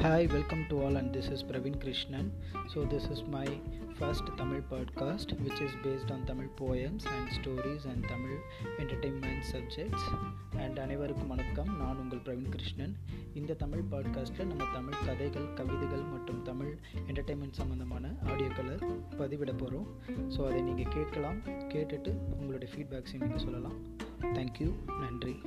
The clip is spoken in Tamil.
Hi welcome to all and this is Praveen Krishnan so this is my first Tamil podcast which is based on Tamil poems and stories and Tamil entertainment subjects and அனைவருக்கும் வணக்கம். நான் உங்கள் பிரவீன் கிருஷ்ணன் இந்த தமிழ் பாட்காஸ்ட்டில் நம்ம தமிழ் கதைகள் கவிதைகள் மற்றும் தமிழ் என்டர்டெயின்மெண்ட் சம்மந்தமான ஆடியோக்களை பதிவிட போகிறோம் ஸோ அதை நீங்கள் கேட்கலாம் கேட்டுட்டு உங்களுடைய ஃபீட்பேக்ஸையும் நீங்கள் சொல்லலாம். தேங்க்யூ நன்றி.